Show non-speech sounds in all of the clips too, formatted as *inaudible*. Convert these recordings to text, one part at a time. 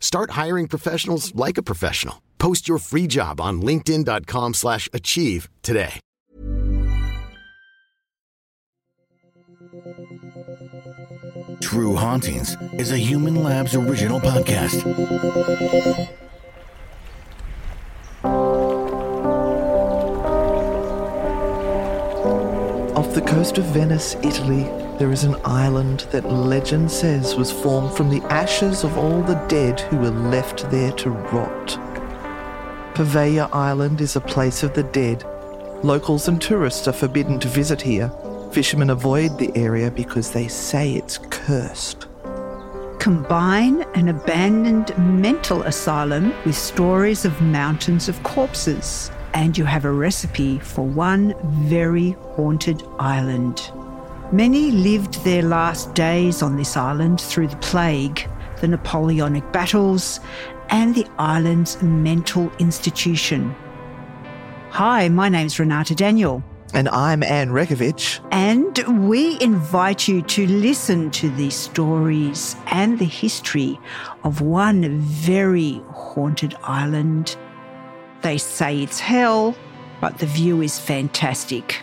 Start hiring professionals like a professional. Post your free job on linkedin.com/achieve slash achieve today. True Hauntings is a Human Labs original podcast. Off the coast of Venice, Italy, there is an island that legend says was formed from the ashes of all the dead who were left there to rot. Pavea Island is a place of the dead. Locals and tourists are forbidden to visit here. Fishermen avoid the area because they say it's cursed. Combine an abandoned mental asylum with stories of mountains of corpses, and you have a recipe for one very haunted island. Many lived their last days on this island through the plague, the Napoleonic battles, and the island's mental institution. Hi, my name's Renata Daniel. And I'm Anne Rekovich. And we invite you to listen to the stories and the history of one very haunted island. They say it's hell, but the view is fantastic.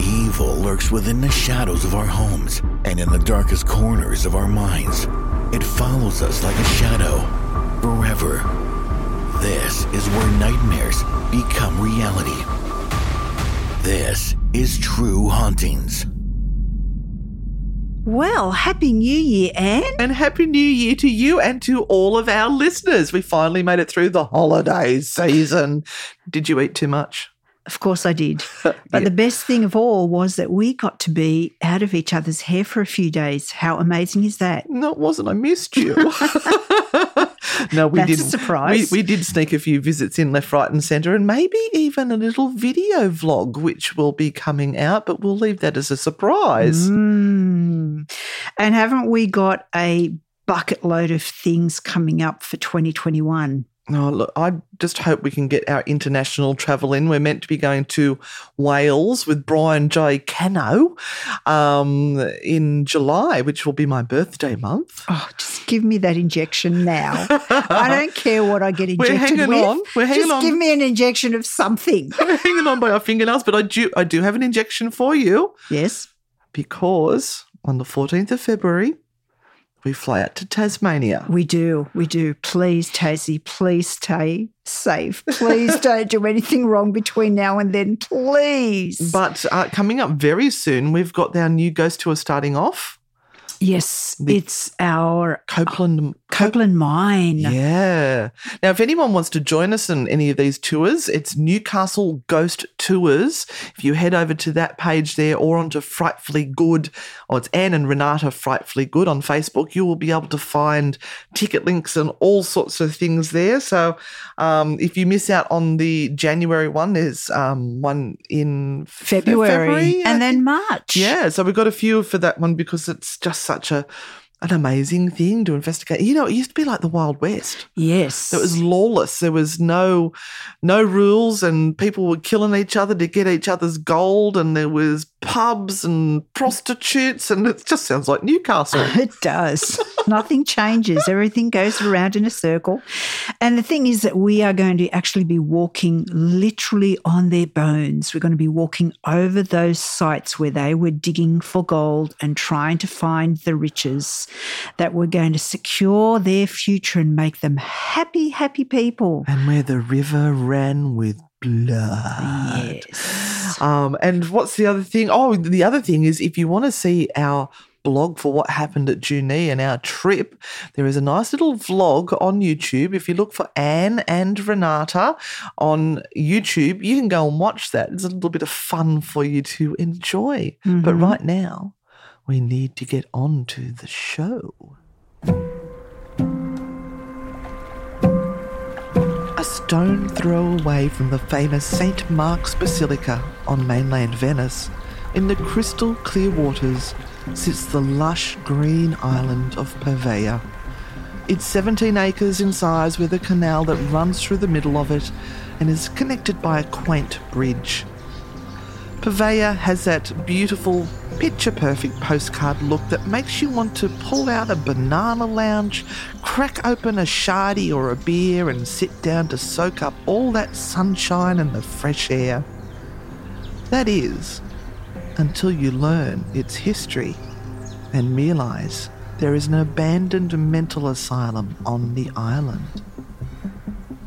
Evil lurks within the shadows of our homes and in the darkest corners of our minds. It follows us like a shadow forever. This is where nightmares become reality. This is True Hauntings. Well, Happy New Year, Anne. And Happy New Year to you and to all of our listeners. We finally made it through the holiday season. Did you eat too much? Of course I did. *laughs* But Yeah. the best thing of all was that we got to be out of each other's hair for a few days. How amazing is that? No, it wasn't. I missed you. *laughs* no, we That's a did. surprise. We, we did sneak a few visits in left, right, and centre, and maybe even a little video vlog, which will be coming out, but we'll leave that as a surprise. Mm. And haven't we got a bucket load of things coming up for 2021? Oh, look, I just hope we can get our international travel in. We're meant to be going to Wales with Brian J. Cano um, in July, which will be my birthday month. Oh, just give me that injection now. I *laughs* don't care what I get injected We're hanging with. on. We're hanging on. just on. give me an injection of something. *laughs* We're hanging on by our fingernails, but I do, I do have an injection for you yes. because on the 14th of February, we fly out to Tasmania. We do. We do. Please, Tassie, please stay safe. Please *laughs* don't do anything wrong between now and then. Please. But uh, coming up very soon, we've got our new ghost tour starting off. Yes, The- it's our Copeland. Copeland Mine. Yeah. Now, if anyone wants to join us in any of these tours, it's Newcastle Ghost Tours. If you head over to that page there or onto Frightfully Good, or it's Anne and Renata Frightfully Good on Facebook, you will be able to find ticket links and all sorts of things there. So um, if you miss out on the January one, there's um, one in Fe- February, I and then. March. Yeah, so we've got a few for that one because it's just such a an amazing thing to investigate. You know, it used to be like the Wild West. Yes. It was lawless. There was no no rules and people were killing each other to get each other's gold and there was pubs and prostitutes and it just sounds like Newcastle. *laughs* It does. Nothing changes. Everything goes around in a circle. And the thing is that we are going to actually be walking literally on their bones. We're going to be walking over those sites where they were digging for gold and trying to find the riches that were going to secure their future and make them happy, happy people. and where the river ran with blood. Yes. Um, and what's the other thing? Oh, the other thing is if you want to see our blog for what happened at Junee and our trip, there is a nice little vlog on YouTube. If you look for Anne and Renata on YouTube, you can go and watch that. It's a little bit of fun for you to enjoy. But right now, we need to get on to the show. A stone throw away from the famous St. Mark's Basilica on mainland Venice, in the crystal clear waters, sits the lush green island of Pavea. It's 17 acres in size with a canal that runs through the middle of it and is connected by a quaint bridge. Pavea has that beautiful, picture perfect postcard look that makes you want to pull out a banana lounge, crack open a shardy or a beer, and sit down to soak up all that sunshine and the fresh air. That is, until you learn its history and realise there is an abandoned mental asylum on the island.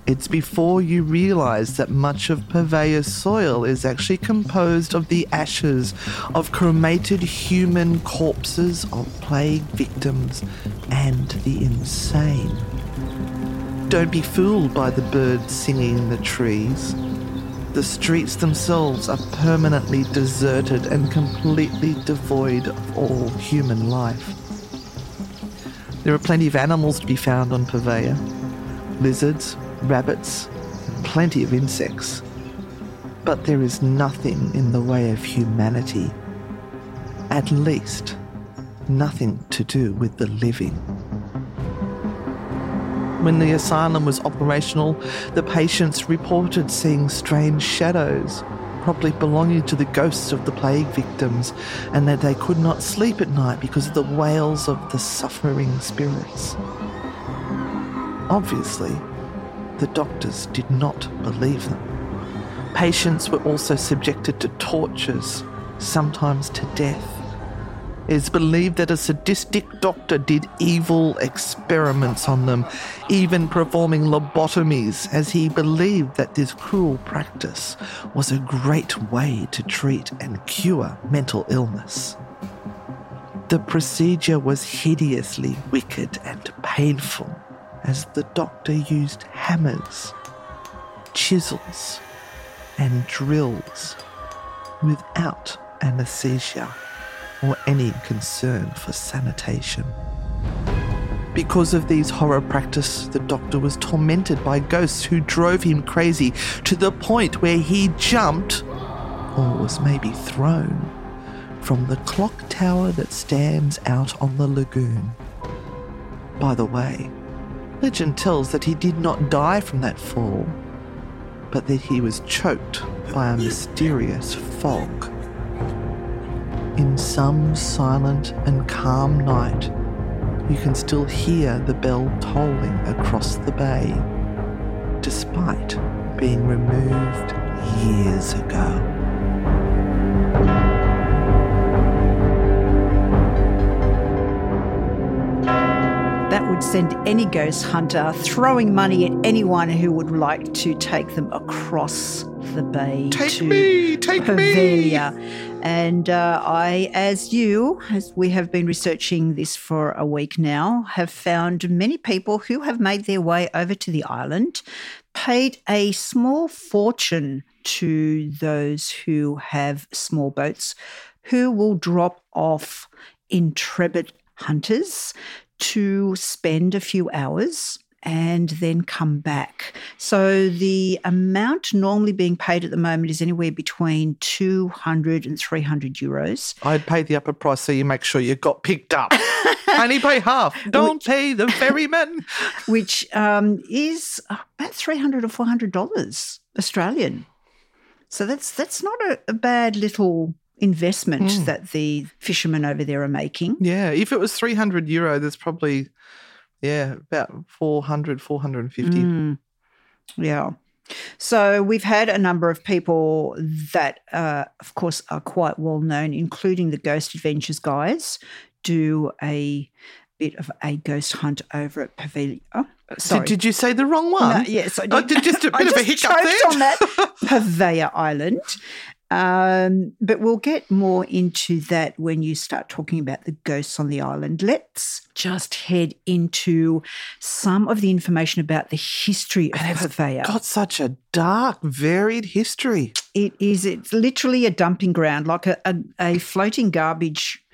It's before you realise that much of Purveyor's soil is actually composed of the ashes of cremated human corpses of plague victims and the insane. Don't be fooled by the birds singing in the trees. The streets themselves are permanently deserted and completely devoid of all human life. There are plenty of animals to be found on Purveyor lizards, rabbits, plenty of insects. But there is nothing in the way of humanity. At least, nothing to do with the living. When the asylum was operational, the patients reported seeing strange shadows, probably belonging to the ghosts of the plague victims, and that they could not sleep at night because of the wails of the suffering spirits. Obviously, the doctors did not believe them. Patients were also subjected to tortures, sometimes to death. It is believed that a sadistic doctor did evil experiments on them, even performing lobotomies, as he believed that this cruel practice was a great way to treat and cure mental illness. The procedure was hideously wicked and painful, as the doctor used hammers, chisels, and drills without anesthesia or any concern for sanitation. Because of these horror practices, the doctor was tormented by ghosts who drove him crazy to the point where he jumped, or was maybe thrown, from the clock tower that stands out on the lagoon. By the way, legend tells that he did not die from that fall, but that he was choked by a mysterious fog. In some silent and calm night, you can still hear the bell tolling across the bay, despite being removed years ago. Would send any ghost hunter throwing money at anyone who would like to take them across the bay Take to me, take me. And uh, I, as you, as we have been researching this for a week now, have found many people who have made their way over to the island, paid a small fortune to those who have small boats, who will drop off intrepid hunters to spend a few hours and then come back. So the amount normally being paid at the moment is anywhere between 200 and 300 euros. I'd pay the upper price so you make sure you got picked up. Only pay half. *laughs* Don't pay the ferryman. *laughs* which um, is about three hundred or four hundred dollars Australian. So that's that's not a, a bad little investment Hmm. that the fishermen over there are making. Yeah, if it was 300 euro, there's probably, yeah, about 400, 450. Mm. Yeah. So we've had a number of people that, uh, of course, are quite well known, including the Ghost Adventures guys, do a bit of a ghost hunt over at Pavilion. Oh, sorry. Did, did you say the wrong one? No, yes, I Oh, did. did *laughs* just a bit of a hiccup there. on that *laughs* Pavea Island. Um, but we'll get more into that when you start talking about the ghosts on the island. Let's just head into some of the information about the history of Pavea. Got such a dark, varied history. It is. It's literally a dumping ground, like a, a, a floating garbage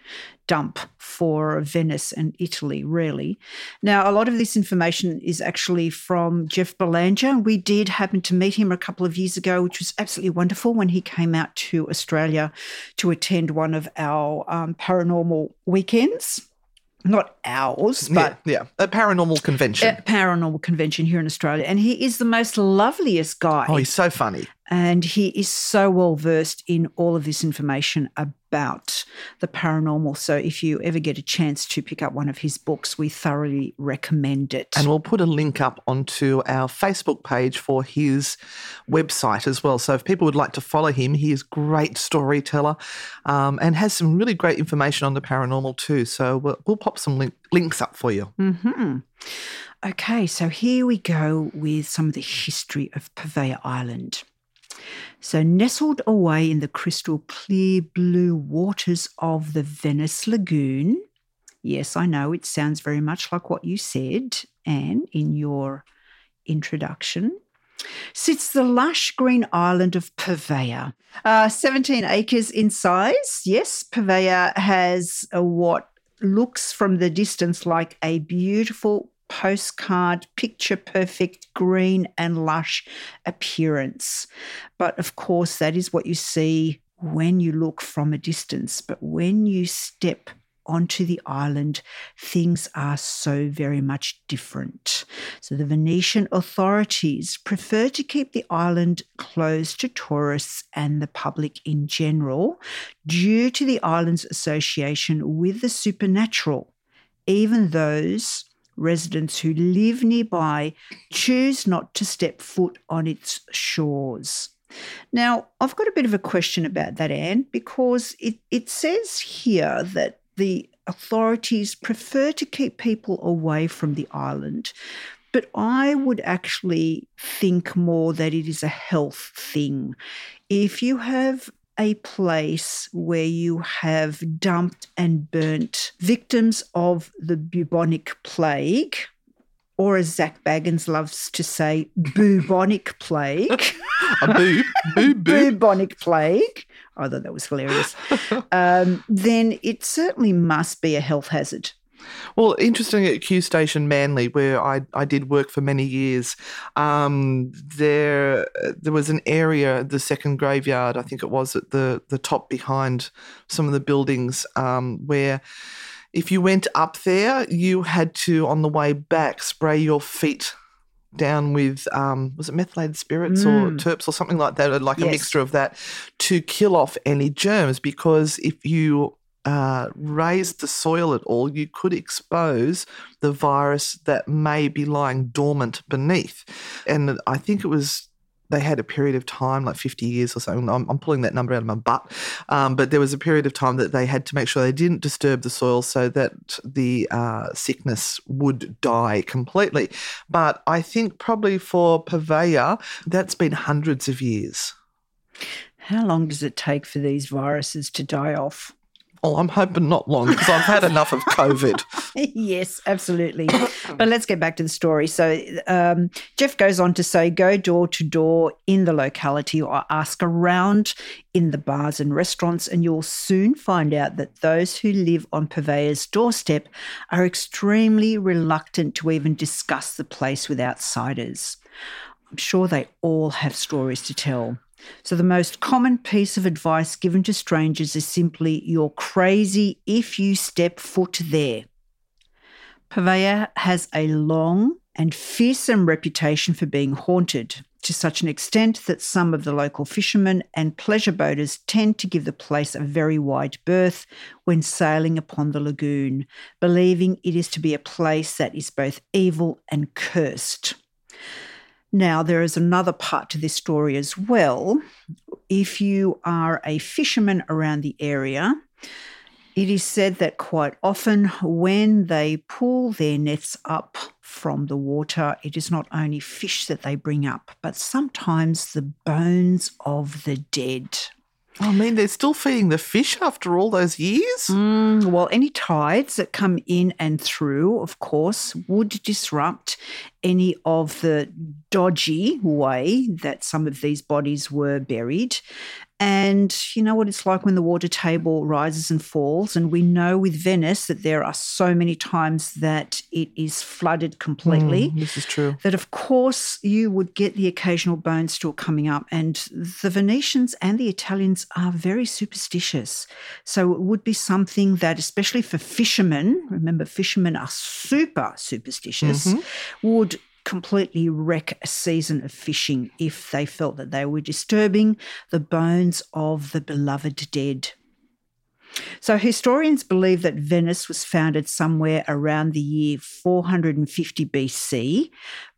dump for Venice and Italy, really. Now, a lot of this information is actually from Jeff Belanger. We did happen to meet him a couple of years ago, which was absolutely wonderful when he came out to Australia to attend one of our um, paranormal weekends. Not ours, but yeah, yeah, a paranormal convention. a paranormal convention here in Australia. And he is the most loveliest guy. oh, he's so funny. And he is so well versed in all of this information about the paranormal. So if you ever get a chance to pick up one of his books, we thoroughly recommend it. And we'll put a link up onto our Facebook page for his website as well. So if people would like to follow him, he is a great storyteller um, and has some really great information on the paranormal too. So we'll, we'll pop some link, links up for you. hmm Okay, so here we go with some of the history of Pavea Island. So, nestled away in the crystal clear blue waters of the Venice Lagoon, yes, I know it sounds very much like what you said, Anne, in your introduction, sits the lush green island of Pavea. Uh, 17 acres in size. Yes, Pavea has a, what looks from the distance like a beautiful postcard, picture perfect green and lush appearance. But of course, that is what you see when you look from a distance. But when you step onto the island, things are so very much different. So the Venetian authorities prefer to keep the island closed to tourists and the public in general due to the island's association with the supernatural. Even those residents who live nearby choose not to step foot on its shores. Now, I've got a bit of a question about that, Anne, because it, it says here that the authorities prefer to keep people away from the island. But I would actually think more that it is a health thing. If you have a place where you have dumped and burnt victims of the bubonic plague, or as Zak Bagans loves to say, bubonic plague. A boo, boo, boo. *laughs* bubonic plague. I thought that was hilarious. *laughs* um, then it certainly must be a health hazard. Well, interesting at Q Station Manly, where I, I did work for many years. Um, there there was an area, the second graveyard, I think it was at the the top behind some of the buildings, um, where if you went up there, you had to on the way back spray your feet down with um, was it methylated spirits or terps or something like that, like a mixture of that, to kill off any germs. Because if you uh, raised the soil at all, you could expose the virus that may be lying dormant beneath. And I think it was. They had a period of time, like 50 years or something. I'm, I'm pulling that number out of my butt. Um, but there was a period of time that they had to make sure they didn't disturb the soil so that the uh, sickness would die completely. But I think probably for Pavea, that's been hundreds of years. How long does it take for these viruses to die off? Oh, I'm hoping not long because I've had enough of COVID. *laughs* yes, absolutely. but let's get back to the story. So um, Jeff goes on to say go door to door in the locality or ask around in the bars and restaurants, and you'll soon find out that those who live on Purveyor's doorstep are extremely reluctant to even discuss the place with outsiders. I'm sure they all have stories to tell. So, the most common piece of advice given to strangers is simply, You're crazy if you step foot there. Purveyor has a long and fearsome reputation for being haunted, to such an extent that some of the local fishermen and pleasure boaters tend to give the place a very wide berth when sailing upon the lagoon, believing it is to be a place that is both evil and cursed. Now, there is another part to this story as well. If you are a fisherman around the area, it is said that quite often when they pull their nets up from the water, it is not only fish that they bring up, but sometimes the bones of the dead. I mean, they're still feeding the fish after all those years. Mm, well, any tides that come in and through, of course, would disrupt any of the dodgy way that some of these bodies were buried. And you know what it's like when the water table rises and falls. And we know with Venice that there are so many times that it is flooded completely. Mm, this is true. That, of course, you would get the occasional bone still coming up. And the Venetians and the Italians are very superstitious. So it would be something that, especially for fishermen, remember, fishermen are super superstitious, mm-hmm. would completely wreck a season of fishing if they felt that they were disturbing the bones of the beloved dead. So, historians believe that Venice was founded somewhere around the year 450 BC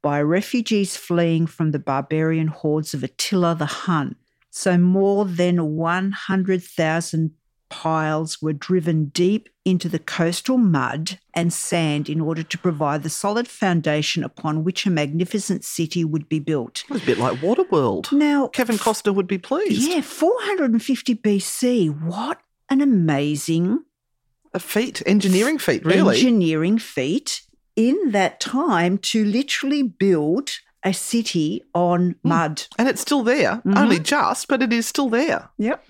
by refugees fleeing from the barbarian hordes of Attila the Hun. So, more than 100,000 piles were driven deep into the coastal mud and sand in order to provide the solid foundation upon which a magnificent city would be built. It was a bit like Waterworld. Now, Kevin Costner would be pleased. Yeah, 450 BC. What an amazing a feat, engineering feat, really. Engineering feat in that time to literally build a city on mm. mud. And it's still there, mm-hmm. only just, but it is still there. Yep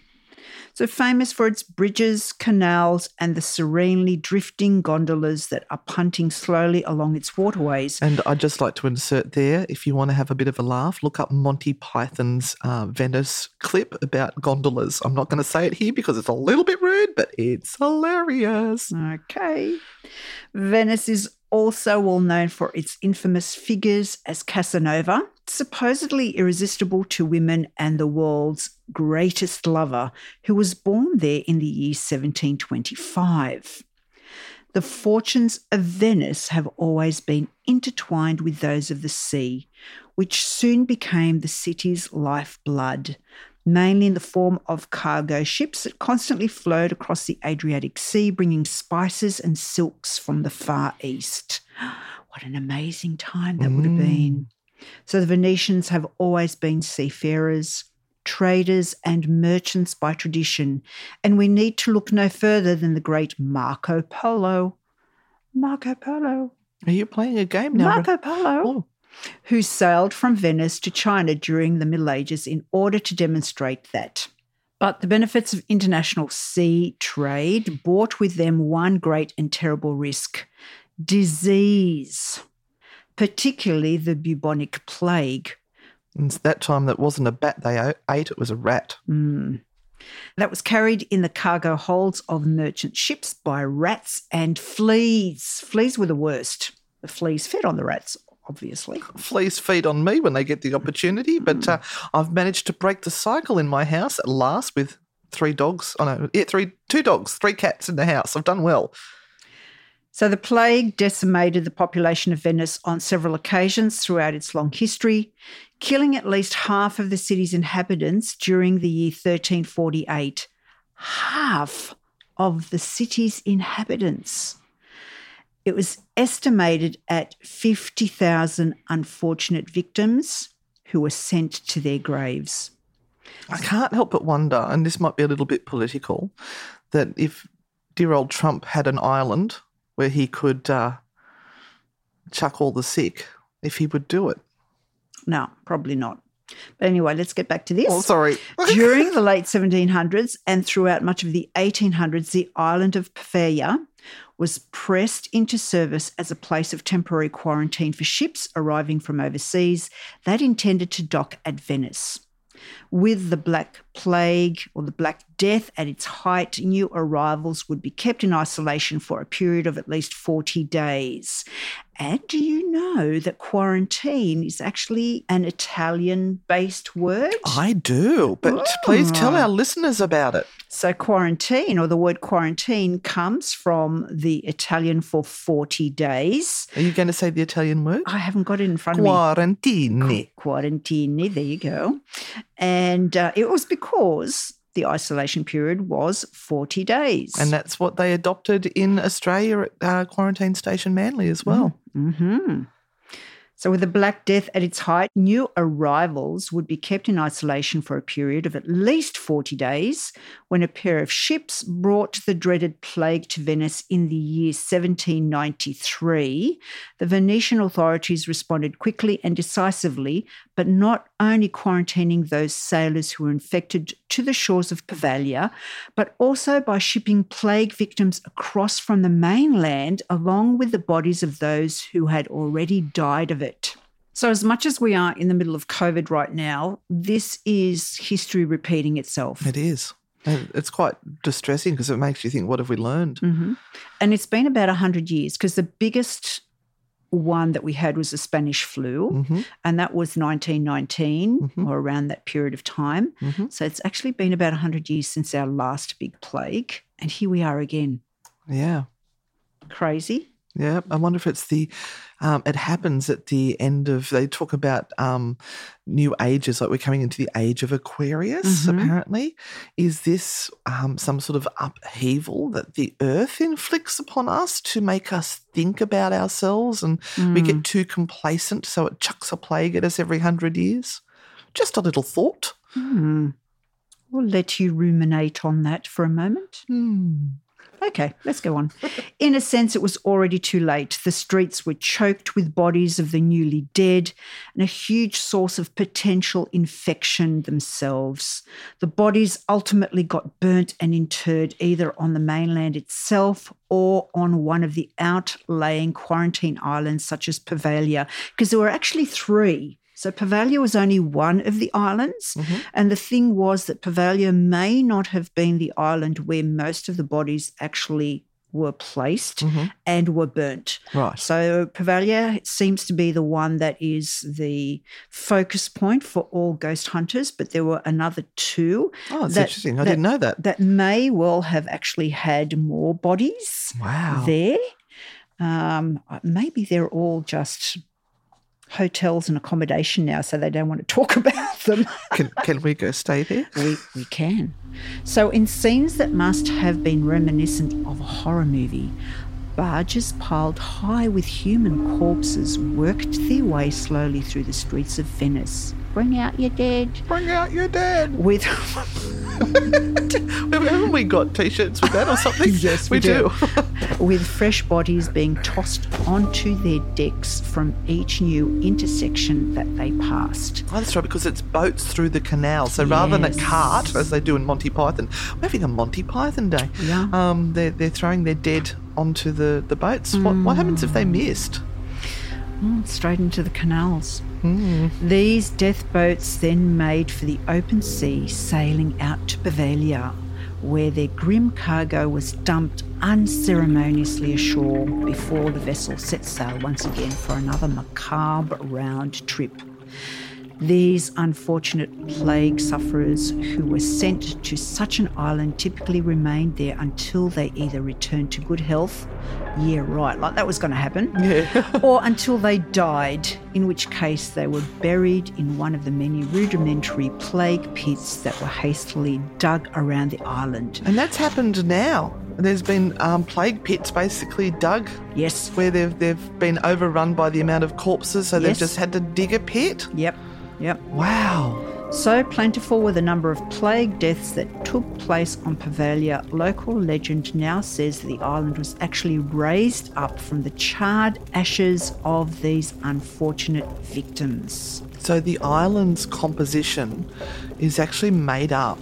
so famous for its bridges, canals, and the serenely drifting gondolas that are punting slowly along its waterways. And I'd just like to insert there, if you want to have a bit of a laugh, look up Monty Python's uh, Venice clip about gondolas. I'm not going to say it here because it's a little bit rude, but it's hilarious. Okay. Venice is also well known for its infamous figures as Casanova, supposedly irresistible to women and the world's greatest lover, who was born there in the year 1725. The fortunes of Venice have always been intertwined with those of the sea, which soon became the city's lifeblood, mainly in the form of cargo ships that constantly flowed across the Adriatic Sea, bringing spices and silks from the Far East. *gasps* What an amazing time that mm. would have been. So the Venetians have always been seafarers, traders, and merchants by tradition, and we need to look no further than the great Marco Polo. Marco Polo. Are you playing a game now? Marco Polo. Oh who sailed from Venice to China during the Middle Ages in order to demonstrate that. But the benefits of international sea trade brought with them one great and terrible risk disease, particularly the bubonic plague. It's that time that wasn't a bat they ate, it was a rat. Mm. That was carried in the cargo holds of merchant ships by rats and fleas. Fleas were the worst. The fleas fed on the rats, obviously. Fleas feed on me when they get the opportunity, but mm. uh, I've managed to break the cycle in my house at last with three dogs. Oh no, yeah, three, two dogs, three cats in the house. I've done well. So the plague decimated the population of Venice on several occasions throughout its long history, killing at least half of the city's inhabitants during the year 1348. Half of the city's inhabitants. It was estimated at 50,000 unfortunate victims who were sent to their graves. I can't help but wonder, and this might be a little bit political, that if dear old Trump had an island where he could uh, chuck all the sick, if he would do it. No, probably not. But anyway, let's get back to this. Oh, sorry. *laughs* During the late 1700s and throughout much of the 1800s, the island of Poveglia was pressed into service as a place of temporary quarantine for ships arriving from overseas that intended to dock at Venice. With the Black Plague or the Black Death at its height, new arrivals would be kept in isolation for a period of at least 40 days. And do you know that quarantine is actually an Italian based word? I do, but please tell our listeners about it. So, quarantine or the word quarantine comes from the Italian for 40 days. Are you going to say the Italian word? I haven't got it in front of me. Quarantini. Quarantini, there you go. And uh, it was because the isolation period was 40 days. And that's what they adopted in Australia at uh, Quarantine Station Manly as well. hmm So, with the Black Death at its height, new arrivals would be kept in isolation for a period of at least 40 days when a pair of ships brought the dreaded plague to Venice in the year 1793. The Venetian authorities responded quickly and decisively, but not only quarantining those sailors who were infected to the shores of Poveglia, but also by shipping plague victims across from the mainland along with the bodies of those who had already died of it. So, as much as we are in the middle of COVID right now, this is history repeating itself. It is. And it's quite distressing because it makes you think, what have we learned? hmm And it's been about 100 years because the biggest one that we had was the Spanish flu, hmm and that was 1919 Mhm. or around that period of time. Mhm. So it's actually been about 100 years since our last big plague. And here we are again. Yeah. Crazy. Yeah, I wonder if it's the. Um, it happens at the end of. They talk about um, new ages, like we're coming into the age of Aquarius. Mhm. Apparently, is this um, some sort of upheaval that the Earth inflicts upon us to make us think about ourselves, and we Mm. get too complacent, so it chucks a plague at us every hundred years? Just a little thought. Hmm. We'll let you ruminate on that for a moment. Hmm. Okay, let's go on. In a sense, it was already too late. The streets were choked with bodies of the newly dead and a huge source of potential infection themselves. The bodies ultimately got burnt and interred either on the mainland itself or on one of the outlying quarantine islands, such as Poveglia, because there were actually three. So Poveglia was only one of the islands. Mm-hmm. And the thing was that Poveglia may not have been the island where most of the bodies actually were placed mm-hmm. and were burnt. Right. So Poveglia seems to be the one that is the focus point for all ghost hunters, but there were another two Oh, that's that- interesting. I that- didn't know that. that may well have actually had more bodies Wow. there. Um, uh, maybe they're all just hotels and accommodation now, so they don't want to talk *laughs* about them. Can, can we go stay there? we, we can. So, in scenes that must have been reminiscent of a horror movie, barges piled high with human corpses worked their way slowly through the streets of Venice. Bring out your dead. Bring out your dead. With *laughs* Haven't we got t-shirts with that or something? *laughs* Yes, we, we do. do. *laughs* with fresh bodies being tossed onto their decks from each new intersection that they passed. Oh, that's right, because it's boats through the canal. So rather than a cart, as they do in Monty Python, we're having a Monty Python day. Yeah. Um, they're, they're throwing their dead onto the, the boats. What, what happens if they missed? Mm, straight into the canals. These death boats then made for the open sea, sailing out to Poveglia, where their grim cargo was dumped unceremoniously ashore before the vessel set sail once again for another macabre round trip. These unfortunate plague sufferers who were sent to such an island typically remained there until they either returned to good health, yeah, right, like that was going to happen, Yeah. or until they died, in which case they were buried in one of the many rudimentary plague pits that were hastily dug around the island. and that's happened now. There's been um, plague pits basically dug Yes. where they've, they've been overrun by the amount of corpses, so they've just had to dig a pit. Yep. Yep. Wow. So plentiful were the number of plague deaths that took place on Pavalia, local legend now says the island was actually raised up from the charred ashes of these unfortunate victims. So the island's composition is actually made up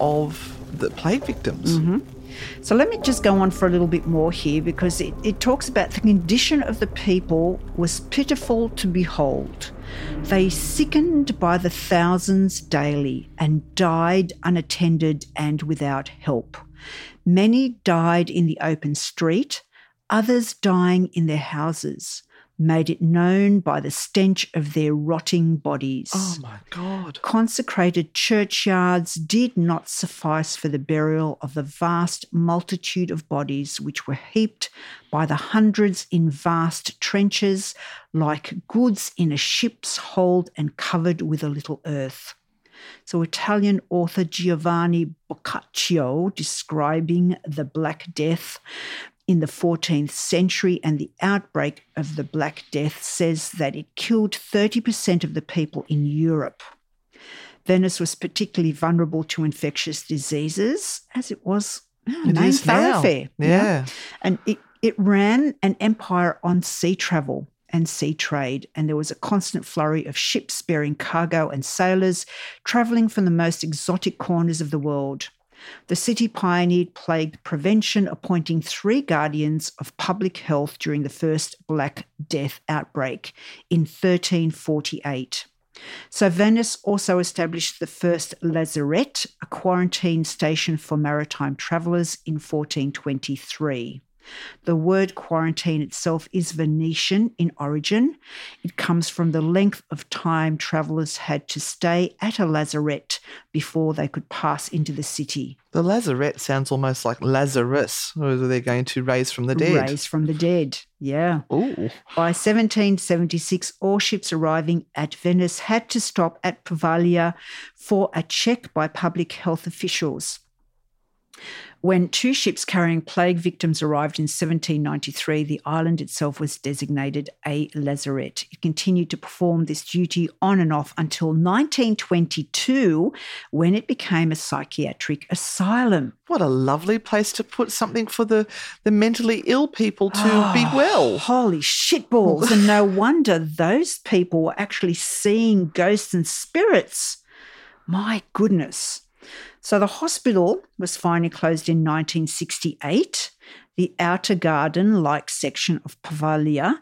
of the plague victims. Mm-hmm. So let me just go on for a little bit more here because it, it talks about the condition of the people was pitiful to behold. They sickened by the thousands daily and died unattended and without help. Many died in the open street, others dying in their houses, made it known by the stench of their rotting bodies Oh my God. consecrated churchyards did not suffice for the burial of the vast multitude of bodies which were heaped by the hundreds in vast trenches like goods in a ship's hold and covered with a little earth. So, Italian author Giovanni Boccaccio, describing the Black Death in the 14th century and the outbreak of the Black Death, says that it killed 30% of the people in Europe. Venice was particularly vulnerable to infectious diseases, as it was a It main thoroughfare. Yeah. And it, it ran an empire on sea travel and sea trade, and there was a constant flurry of ships bearing cargo and sailors traveling from the most exotic corners of the world. The city pioneered plague prevention, appointing three guardians of public health during the first Black Death outbreak in 1348. So, Venice also established the first lazarette, a quarantine station for maritime travellers, in 1423. The word quarantine itself is Venetian in origin. It comes from the length of time travellers had to stay at a lazarette before they could pass into the city. The lazarette sounds almost like Lazarus, who they're going to raise from the dead. Raised from the dead. Yeah. Ooh. By 1776, all ships arriving at Venice had to stop at Pavalia for a check by public health officials. When two ships carrying plague victims arrived in 1793, the island itself was designated a lazarette. It continued to perform this duty on and off until 1922, when it became a psychiatric asylum. What a lovely place to put something for the, the mentally ill people to be ah, well. Holy shitballs. and no *laughs* wonder those people were actually seeing ghosts and spirits. My goodness. So the hospital was finally closed in 1968. The outer garden like section of Pavalia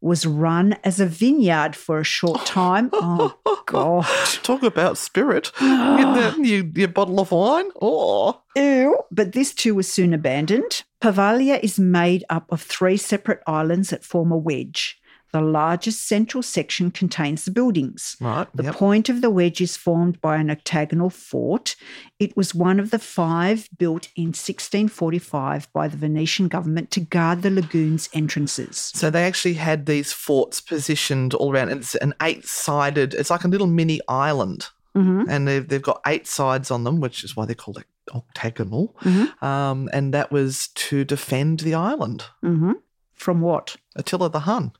was run as a vineyard for a short *laughs* time. Oh, God. *laughs* Talk about spirit. Get that, *sighs* you, your bottle of wine. Oh. Ew. But this too was soon abandoned. Pavalia is made up of three separate islands that form a wedge. The largest central section contains the buildings. Right. The yep. point of the wedge is formed by an octagonal fort. It was one of the five built in 1645 by the Venetian government to guard the lagoon's entrances. So they actually had these forts positioned all around. It's an eight sided, it's like a little mini island. Mhm. And they've, they've got eight sides on them, which is why they're called octagonal. Mhm. Um, and that was to defend the island. hmm From what? Attila the Hun.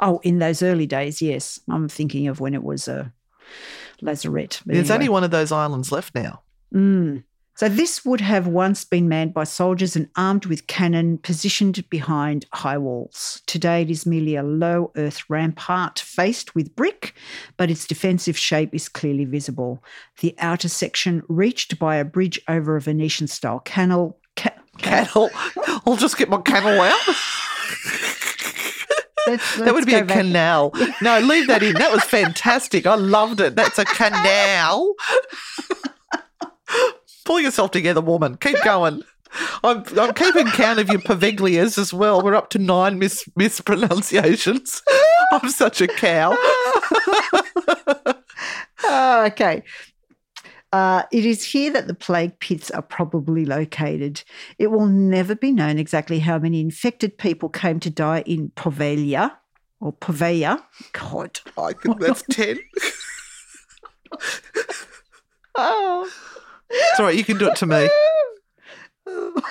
Oh, in those early days, yes. I'm thinking of when it was a lazarette. But There's anyway. only one of those islands left now. Mm. So this would have once been manned by soldiers and armed with cannon positioned behind high walls. Today it is merely a low earth rampart faced with brick, but its defensive shape is clearly visible. The outer section reached by a bridge over a Venetian style canal. Ca- Cattle. I'll just get my camel out. *laughs* Let's- *laughs* that would be a canal. No, leave that in. That was fantastic. I loved it. That's a canal. *laughs* Pull yourself together, woman. Keep going. I'm, I'm keeping count of your paviglias as well. We're up to nine mis- mispronunciations. *laughs* I'm such a cow. Ah, okay. Uh, it is here that the plague pits are probably located. It will never be known exactly how many infected people came to die in Poveglia or Povea. God. I think that's *laughs* 10. Oh. It's all right. You can do it to me. *laughs*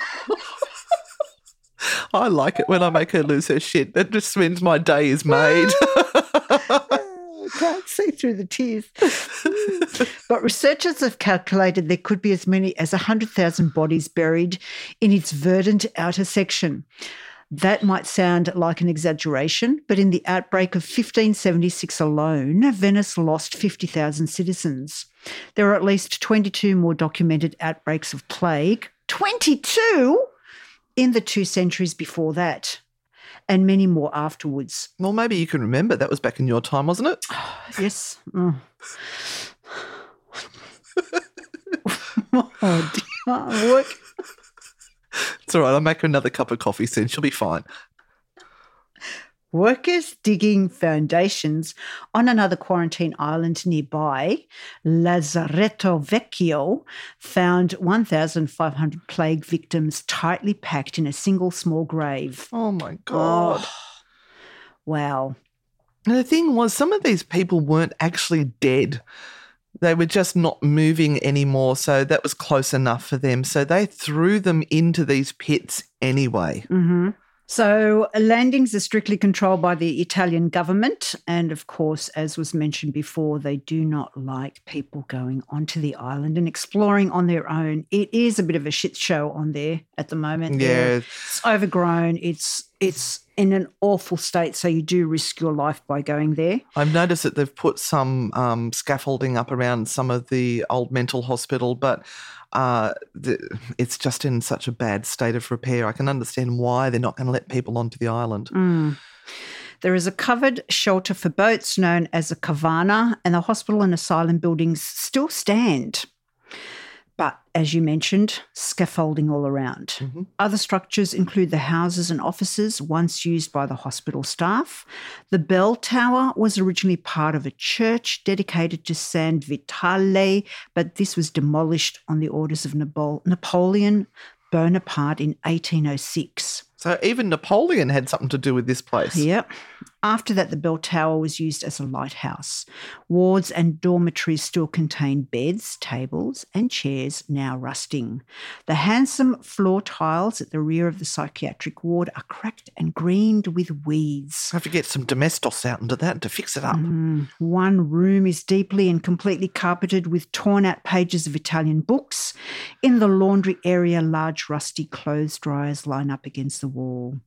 I like it when I make her lose her shit. That just means my day is made. *laughs* can't see through the tears. Hmm. but researchers have calculated there could be as many as 100,000 bodies buried in its verdant outer section. That might sound like an exaggeration, but in the outbreak of 1576 alone, Venice lost 50,000 citizens. There are at least 22 more documented outbreaks of plague. 22 in the two centuries before that, and many more afterwards. Well, maybe you can remember that was back in your time, wasn't it? *sighs* Yes. Oh. *laughs* oh dear. Work. It's all right. I'll make her another cup of coffee soon. She'll be fine. Workers digging foundations on another quarantine island nearby, Lazaretto Vecchio, found 1,500 plague victims tightly packed in a single small grave. Oh my God. Oh, wow. And the thing was, some of these people weren't actually dead. They were just not moving anymore. So that was close enough for them. So they threw them into these pits anyway. hmm So landings are strictly controlled by the Italian government. And of course, as was mentioned before, they do not like people going onto the island and exploring on their own. It is a bit of a shit show on there at the moment. Yeah. It's overgrown. It's it's in an awful state. So you do risk your life by going there. I've noticed that they've put some um, scaffolding up around some of the old mental hospital, but uh, the, it's just in such a bad state of repair. I can understand why they're not going to let people onto the island. Mm. There is a covered shelter for boats known as a cavana, and the hospital and asylum buildings still stand. But as you mentioned, scaffolding all around. Mhm. Other structures include the houses and offices once used by the hospital staff. The bell tower was originally part of a church dedicated to San Vitale, but this was demolished on the orders of Napoleon Bonaparte in 1806. So even Napoleon had something to do with this place. Yep. After that, the bell tower was used as a lighthouse. Wards and dormitories still contain beds, tables, and chairs, now rusting. The handsome floor tiles at the rear of the psychiatric ward are cracked and greened with weeds. I have to get some domestos out into that to fix it up. Mm. One room is deeply and completely carpeted with torn out pages of Italian books. In the laundry area, large rusty clothes dryers line up against the wall.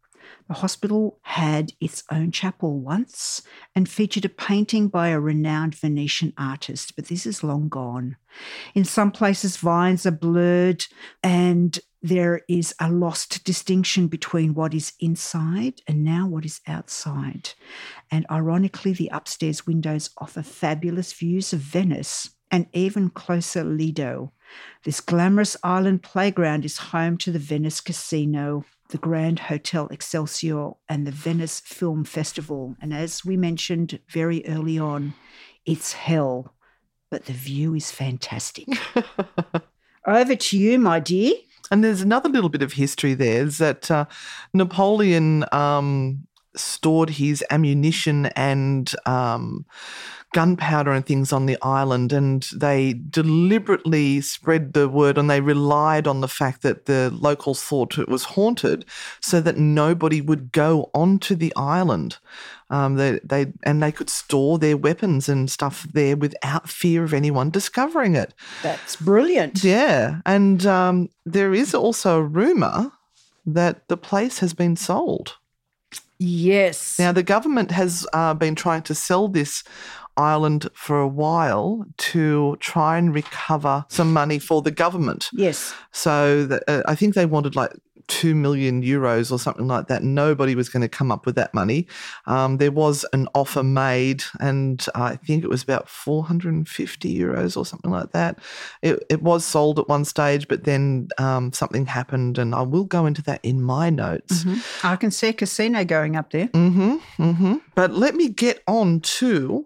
The hospital had its own chapel once and featured a painting by a renowned Venetian artist, but this is long gone. In some places, vines are blurred and there is a lost distinction between what is inside and now what is outside. And ironically, the upstairs windows offer fabulous views of Venice and even closer Lido. This glamorous island playground is home to the Venice Casino, the Grand Hotel Excelsior, and the Venice Film Festival. And as we mentioned very early on, it's hell, but the view is fantastic. *laughs* Over to you, my dear. And there's another little bit of history there is that uh, Napoleon um, stored his ammunition and um, gunpowder and things on the island, and they deliberately spread the word and they relied on the fact that the locals thought it was haunted so that nobody would go onto the island. Um, they, they and they could store their weapons and stuff there without fear of anyone discovering it. That's brilliant. Yeah, and um, there is also a rumor that the place has been sold. Yes. Now, the government has uh, been trying to sell this island for a while to try and recover some money for the government. yes. So the, uh, I think they wanted like. 2 million euros or something like that. Nobody was going to come up with that money. Um, there was an offer made, and I think it was about 450 euros or something like that. It, it was sold at one stage, but then um, something happened, and I will go into that in my notes. I can see a casino going up there. Mm-hmm. Mm-hmm. But let me get on to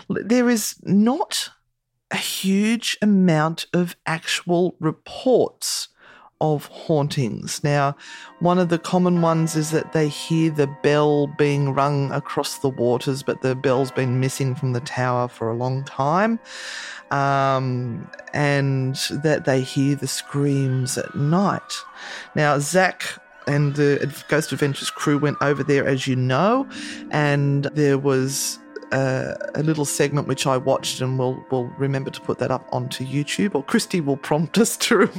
There is not a huge amount of actual reports of hauntings. Now, one of the common ones is that they hear the bell being rung across the waters, but the bell's been missing from the tower for a long time. Um, and that they hear the screams at night. Now, Zak and the Ghost Adventures crew went over there, as you know, and there was uh, a little segment which I watched, and we'll we'll remember to put that up onto YouTube, or Christy will prompt us *laughs* to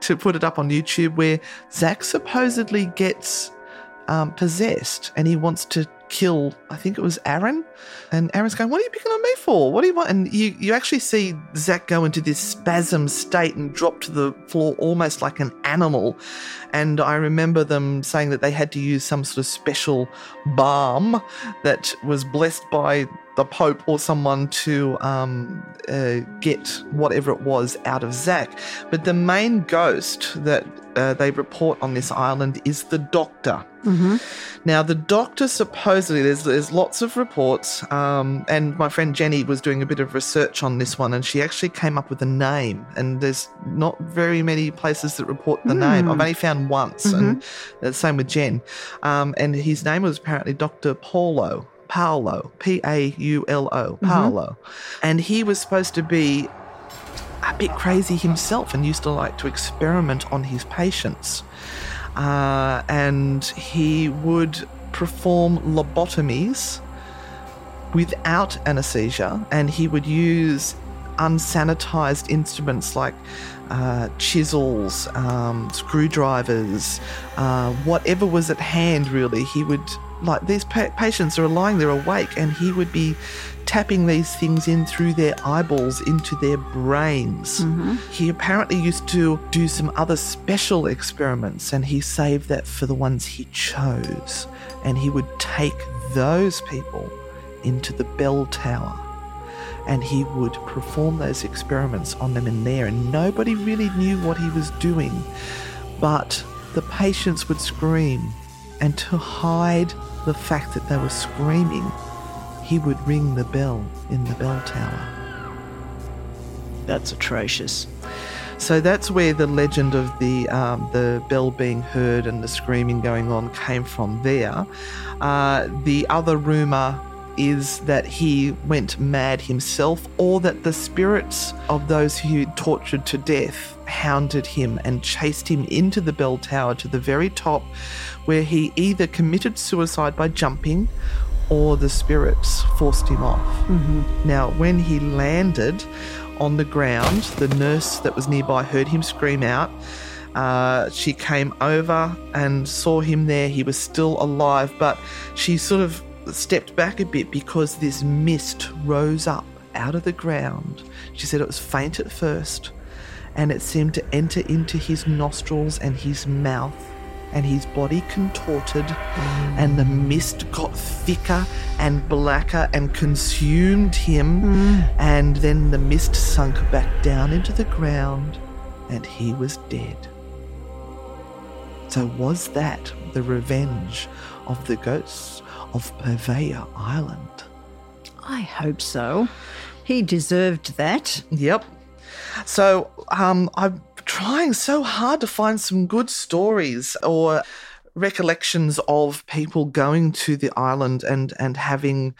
to put it up on YouTube, where Zak supposedly gets um, possessed, and he wants to kill, I think it was Aaron. And Aaron's going, What are you picking on me for? What do you want? And you, you actually see Zak go into this spasm state and drop to the floor almost like an animal. And I remember them saying that they had to use some sort of special balm that was blessed by the Pope or someone to um, uh, get whatever it was out of Zak. But the main ghost that uh, they report on this island is the Doctor. Mm-hmm. Now, the Doctor supposedly, there's, there's lots of reports, um, and my friend Jenny was doing a bit of research on this one, and she actually came up with a name. And there's not very many places that report the name. I've only found once, and the same with Jen. Um, and his name was apparently Dr. Paulo. Paolo, P A U L O, Paolo. And he was supposed to be a bit crazy himself and used to like to experiment on his patients. Uh, and he would perform lobotomies without anesthesia, and he would use unsanitized instruments like uh, chisels, um, screwdrivers, uh, whatever was at hand, really. He would, like, these pa- patients are lying there awake, and he would be tapping these things in through their eyeballs into their brains. Mm-hmm. He apparently used to do some other special experiments, and he saved that for the ones he chose. And he would take those people into the bell tower and he would perform those experiments on them in there, and nobody really knew what he was doing. But the patients would scream, and to hide the fact that they were screaming, he would ring the bell in the bell tower. That's atrocious. So that's where the legend of the um, the bell being heard and the screaming going on came from. There, uh, the other rumor is that he went mad himself, or that the spirits of those who he tortured to death hounded him and chased him into the bell tower to the very top, where he either committed suicide by jumping, or the spirits forced him off. Now, when he landed on the ground, the nurse that was nearby heard him scream out. Uh, she came over and saw him there. He was still alive, but she sort of stepped back a bit because this mist rose up out of the ground. She said it was faint at first, and it seemed to enter into his nostrils and his mouth, and his body contorted, mm. and the mist got thicker and blacker and consumed him. Mm. And then the mist sunk back down into the ground, and he was dead. So, was that the revenge of the ghosts of Poveglia Island? I hope so. He deserved that. Yep. So um, I'm trying so hard to find some good stories or recollections of people going to the island and and having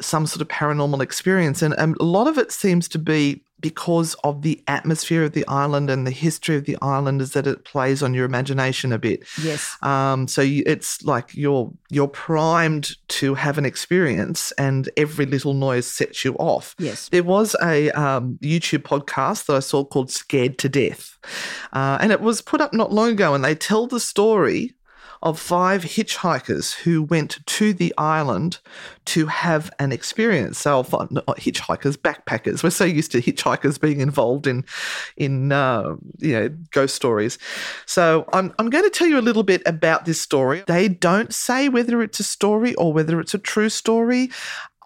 some sort of paranormal experience, and, and a lot of it seems to be because of the atmosphere of the island and the history of the island is that it plays on your imagination a bit. Yes. Um, so you, it's like you're you're primed to have an experience, and every little noise sets you off. Yes. There was a um, YouTube podcast that I saw called "Scared to Death," uh, and it was put up not long ago, and they tell the story of five hitchhikers who went to the island to have an experience. So, hitchhikers, backpackers. We're so used to hitchhikers being involved in, in uh, you know, ghost stories. So, I'm I'm going to tell you a little bit about this story. They don't say whether it's a story or whether it's a true story.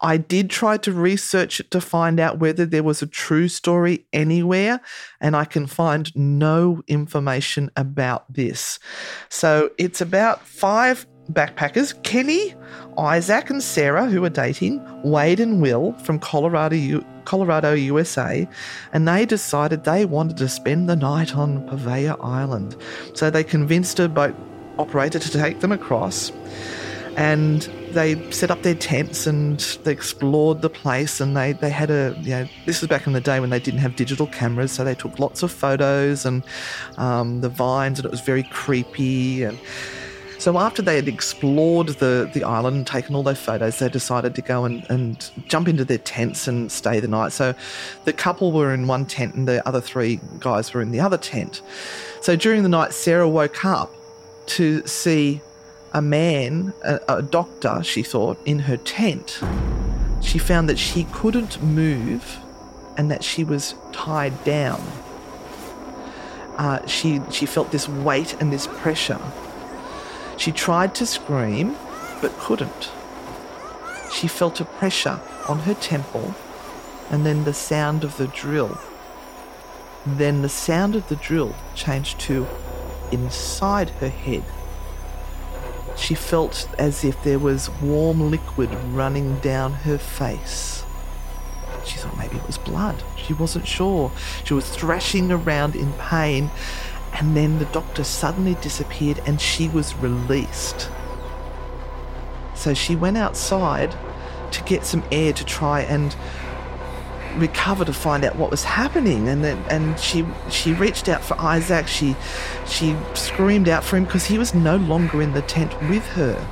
I did try to research it to find out whether there was a true story anywhere, and I can find no information about this. So it's about five backpackers Kenny, Isaac, and Sarah, who are dating, Wade and Will from Colorado, U- Colorado, USA, and they decided they wanted to spend the night on Poveglia Island. So they convinced a boat operator to take them across and they set up their tents and they explored the place and they, they had a you know this was back in the day when they didn't have digital cameras so they took lots of photos and um, the vines and it was very creepy and so after they had explored the, the island and taken all their photos, they decided to go and, and jump into their tents and stay the night. So the couple were in one tent and the other three guys were in the other tent. So during the night, Sarah woke up to see a man, a, a doctor, she thought, in her tent. She found that she couldn't move and that she was tied down. Uh, she, she felt this weight and this pressure. She tried to scream, but couldn't. She felt a pressure on her temple and then the sound of the drill. Then the sound of the drill changed to inside her head. She felt as if there was warm liquid running down her face. She thought maybe it was blood. She wasn't sure. She was thrashing around in pain, and then the doctor suddenly disappeared and she was released. So she went outside to get some air to try and recover to find out what was happening. And then and she she reached out for Isaac. She she screamed out for him because he was no longer in the tent with her.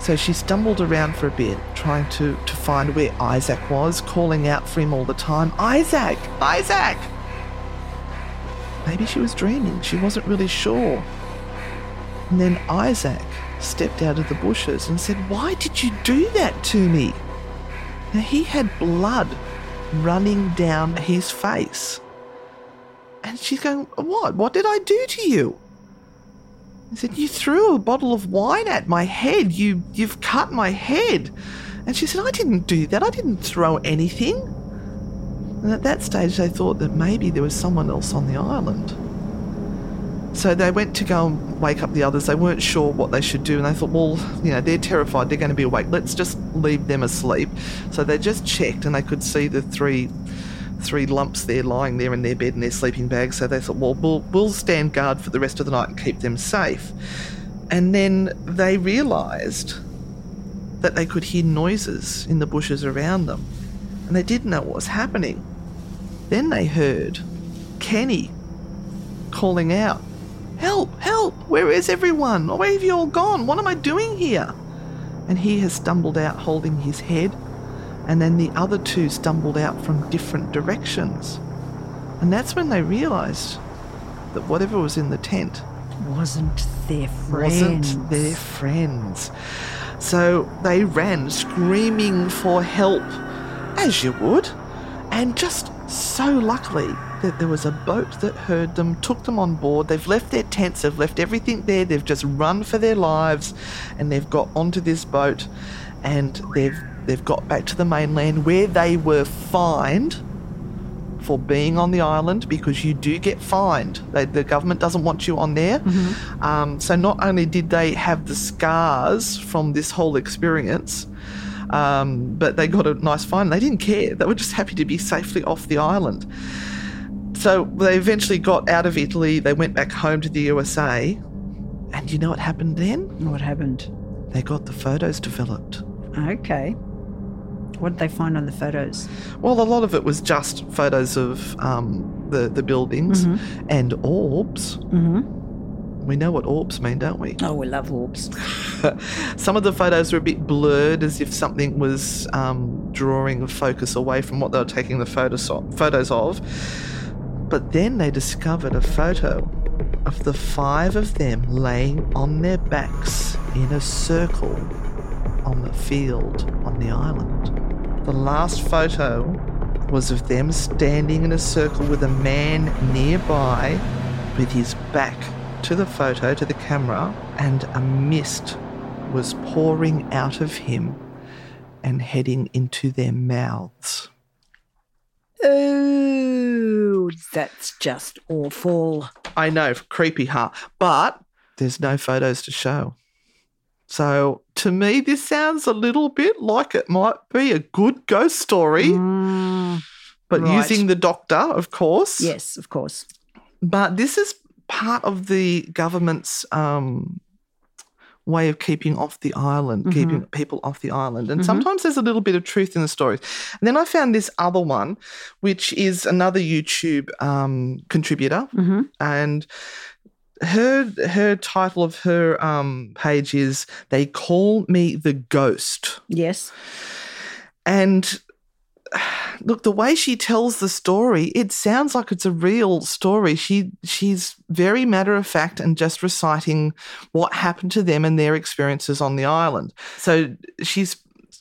So she stumbled around for a bit trying to to find where Isaac was calling out for him all the time Isaac! Isaac! Maybe she was dreaming. She wasn't really sure. And then Isaac stepped out of the bushes and said why did you do that to me? Now he had blood running down his face. And she's going, What? What did I do to you? He said, You threw a bottle of wine at my head. You you've cut my head. And she said, I didn't do that. I didn't throw anything. And at that stage they thought that maybe there was someone else on the island. So they went to go and wake up the others. They weren't sure what they should do, and they thought, well, you know, they're terrified. They're going to be awake. Let's just leave them asleep. So they just checked, and they could see the three, three lumps there lying there in their bed in their sleeping bags. So they thought, well, we'll we'll stand guard for the rest of the night and keep them safe. And then they realised that they could hear noises in the bushes around them, and they didn't know what was happening. Then they heard Kenny calling out. Help! Help! Where is everyone? Where have you all gone? What am I doing here? And he has stumbled out holding his head, and then the other two stumbled out from different directions. And that's when they realised that whatever was in the tent Wasn't their friend. wasn't their friends. So they ran screaming for help, as you would, and just so luckily, that there was a boat that heard them, took them on board. They've left their tents, they've left everything there. They've just run for their lives, and they've got onto this boat, and they've they've got back to the mainland where they were fined for being on the island because you do get fined. They, the government doesn't want you on there. Um, so not only did they have the scars from this whole experience, um, but they got a nice fine. They didn't care. They were just happy to be safely off the island. So they eventually got out of Italy. They went back home to the USA. And you know what happened then? What happened? They got the photos developed. Okay. What did they find on the photos? Well, a lot of it was just photos of um, the the buildings and orbs. Mm-hmm. We know what orbs mean, don't we? Oh, we love orbs. *laughs* Some of the photos were a bit blurred, as if something was um, drawing focus away from what they were taking the photos photos of. But then they discovered a photo of the five of them laying on their backs in a circle on the field on the island. The last photo was of them standing in a circle with a man nearby with his back to the photo, to the camera, and a mist was pouring out of him and heading into their mouths. Oh, that's just awful. I know, creepy, huh? But there's no photos to show. So to me, this sounds a little bit like it might be a good ghost story, Mm, but right. using the doctor, of course. yes, of course. But this is part of the government's um, way of keeping off the island, keeping people off the island. And sometimes there's a little bit of truth in the stories. And then I found this other one, which is another YouTube um, contributor. Mm-hmm. And her her title of her um, page is "They Call Me the Ghost." Yes. And look, the way she tells the story, it sounds like it's a real story. She she's very matter of fact and just reciting what happened to them and their experiences on the island. So she's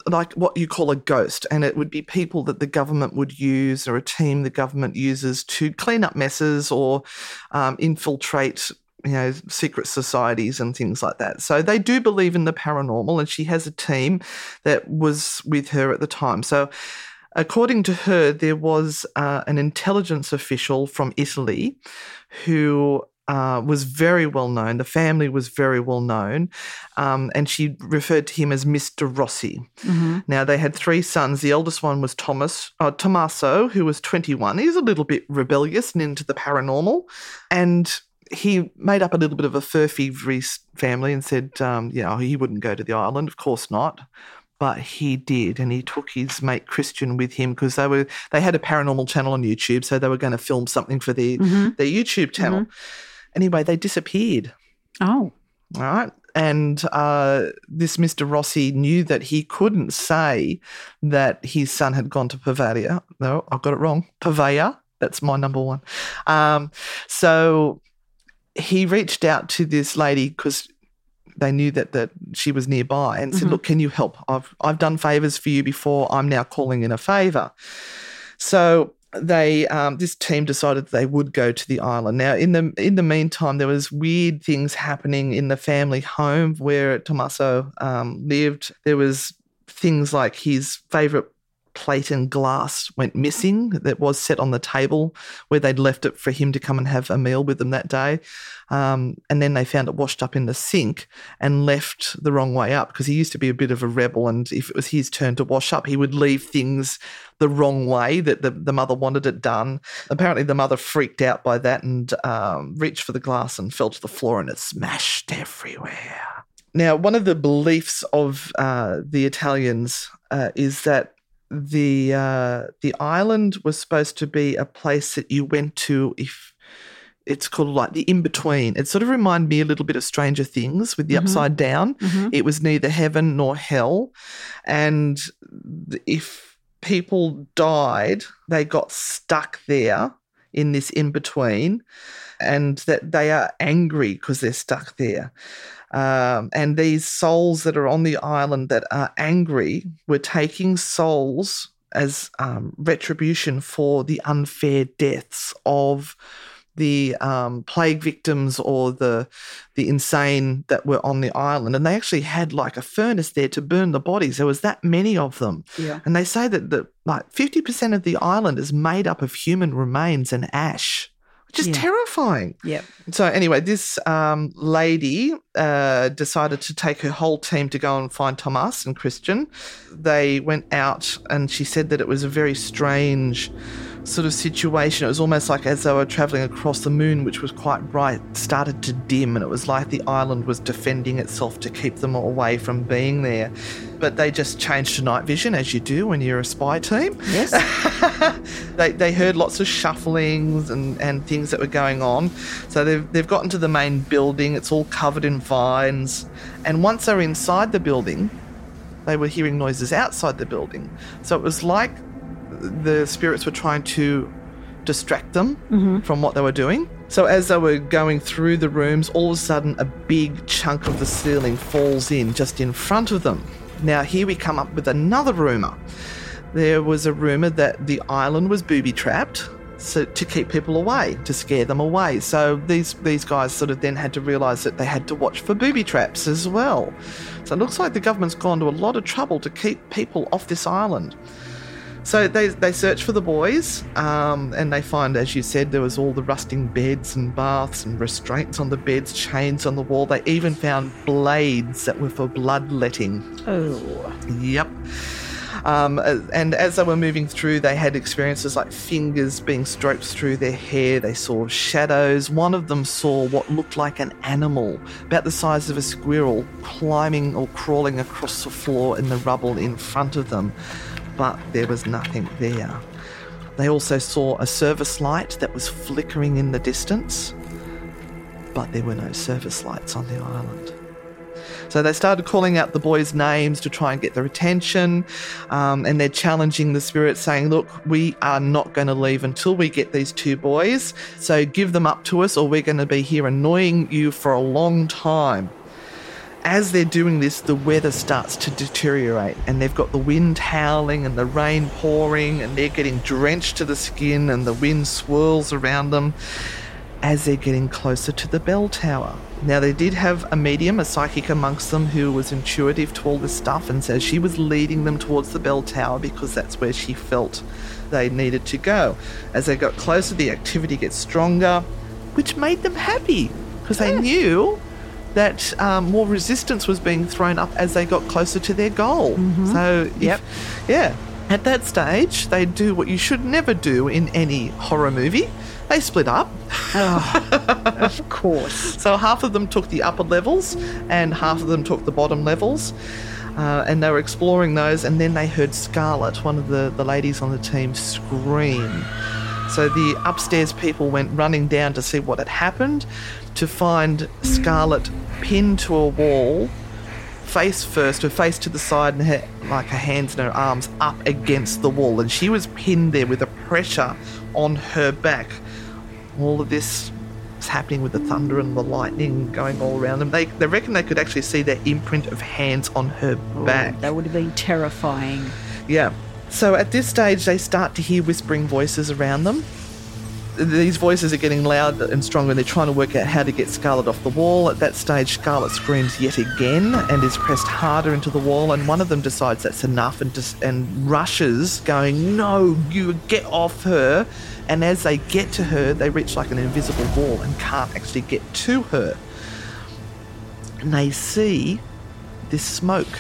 like what you call a ghost, and it would be people that the government would use or a team the government uses to clean up messes or um, infiltrate you know, secret societies and things like that. So they do believe in the paranormal, and she has a team that was with her at the time. So, according to her, there was uh, an intelligence official from Italy who. Uh, was very well known. The family was very well known, um, and she referred to him as Mr. Rossi. Now they had three sons. The eldest one was Thomas, uh, Tommaso, who was 21. He's a little bit rebellious and into the paranormal, and he made up a little bit of a furphy family and said, um, you know, he wouldn't go to the island. Of course not. But he did, and he took his mate Christian with him because they were they had a paranormal channel on YouTube, so they were going to film something for their their YouTube channel. Anyway, they disappeared. Oh. All right. And uh, this Mr. Rossi knew that he couldn't say that his son had gone to Pavia. No, I've got it wrong. Pavia. That's my number one. Um, so he reached out to this lady because they knew that, that she was nearby and said, Look, can you help? I've, I've done favors for you before. I'm now calling in a favor. So they um, this team decided they would go to the island. Now, in the in the meantime, there was weird things happening in the family home where Tommaso um, lived. There was things like his favorite plate and glass went missing that was set on the table where they'd left it for him to come and have a meal with them that day. Um, and then they found it washed up in the sink and left the wrong way up because he used to be a bit of a rebel. And if it was his turn to wash up, he would leave things the wrong way that the, the mother wanted it done. Apparently, the mother freaked out by that and um, reached for the glass and fell to the floor and it smashed everywhere. Now, one of the beliefs of uh, the Italians uh, is that the uh, the island was supposed to be a place that you went to if it's called like the in between. It sort of reminded me a little bit of Stranger Things with the upside down. It was neither heaven nor hell, and if people died, they got stuck there in this in between, and that they are angry because they're stuck there. Um, and these souls that are on the island that are angry were taking souls as um, retribution for the unfair deaths of the um, plague victims or the the insane that were on the island, and they actually had like a furnace there to burn the bodies. There was that many of them, Yeah. and they say that the like fifty percent of the island is made up of human remains and ash, which is Yeah. terrifying. Yep. So anyway, this um, lady uh, decided to take her whole team to go and find Thomas and Christian. They went out, and she said that it was a very strange sort of situation. It was almost like as they were traveling across the moon, which was quite bright, started to dim, and it was like the island was defending itself to keep them away from being there. But they just changed to night vision, as you do when you're a spy team Yes. *laughs* they, they heard lots of shufflings and, and things that were going on. So they've, they've gotten to the main building. It's all covered in vines. And once they were inside the building, they were hearing noises outside the building. So it was like the spirits were trying to distract them mm-hmm. from what they were doing. So as they were going through the rooms, all of a sudden a big chunk of the ceiling falls in just in front of them. Now here we come up with another rumor. There was a rumor that the island was booby trapped. So to keep people away, to scare them away. So these these guys sort of then had to realise that they had to watch for booby traps as well. So it looks like the government's gone to a lot of trouble to keep people off this island. So they, they search for the boys, um, and they find, as you said, there was all the rusting beds and baths and restraints on the beds, chains on the wall. They even found blades that were for bloodletting. oh. Yep. Um, and as they were moving through, they had experiences like fingers being stroked through their hair. They saw shadows. One of them saw what looked like an animal, about the size of a squirrel, climbing or crawling across the floor in the rubble in front of them. But there was nothing there. They also saw a service light that was flickering in the distance, but there were no service lights on the island. So they started calling out the boys' names to try and get their attention. Um, and they're challenging the spirits, saying, Look, we are not going to leave until we get these two boys. So give them up to us, or we're going to be here annoying you for a long time. As they're doing this, the weather starts to deteriorate, and they've got the wind howling and the rain pouring, and they're getting drenched to the skin, and the wind swirls around them as they're getting closer to the bell tower. Now, they did have a medium, a psychic amongst them, who was intuitive to all this stuff, and so she was leading them towards the bell tower because that's where she felt they needed to go. As they got closer, the activity gets stronger, which made them happy because they knew that um, more resistance was being thrown up as they got closer to their goal. So, yep, yeah. At that stage, they do what you should never do in any horror movie. They split up. Of *laughs* course. So half of them took the upper levels and half of them took the bottom levels. Uh, and they were exploring those, and then they heard Scarlett, one of the, the ladies on the team, scream. So the upstairs people went running down to see what had happened to find Scarlett pinned to a wall, face first, her face to the side, and her, like her hands and her arms up against the wall. And she was pinned there with a pressure on her back. All of this was happening with the thunder and the lightning going all around them. They, they reckon they could actually see the imprint of hands on her back. That would have been terrifying. Yeah. So at this stage, they start to hear whispering voices around them. These voices are getting louder and stronger, and they're trying to work out how to get Scarlet off the wall. At that stage, Scarlet screams yet again and is pressed harder into the wall. And one of them decides that's enough and and rushes, going, "No, you get off her!" And as they get to her, they reach like an invisible wall and can't actually get to her. And they see this smoke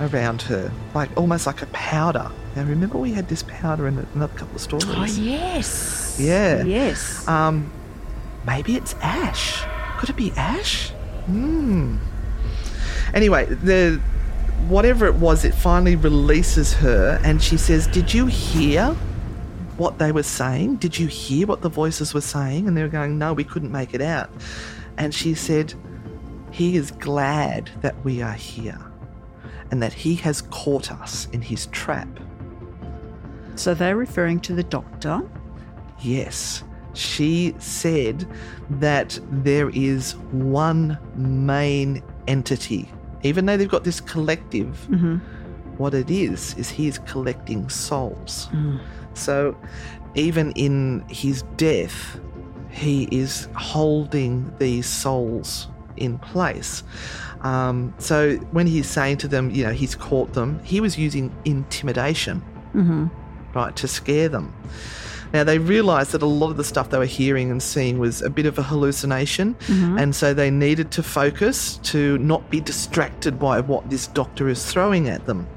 around her, like almost like a powder. Now, remember we had this powder in another couple of stories. Oh, yes. Yeah. Yes. Um, maybe it's ash. Could it be ash? Hmm. Anyway, the whatever it was, it finally releases her, and she says, "Did you hear what they were saying? Did you hear what the voices were saying?" And they were going, "No, we couldn't make it out." And she said, "He is glad that we are here, and that he has caught us in his trap." So they're referring to the doctor. Yes. She said that there is one main entity. Even though they've got this collective, mm-hmm. what it is is he's collecting souls. Mm. So even in his death, he is holding these souls in place. Um, so when he's saying to them, you know, he's caught them, he was using intimidation, mm-hmm. Right, to scare them. Now they realised that a lot of the stuff they were hearing and seeing was a bit of a hallucination, and so they needed to focus to not be distracted by what this doctor is throwing at them.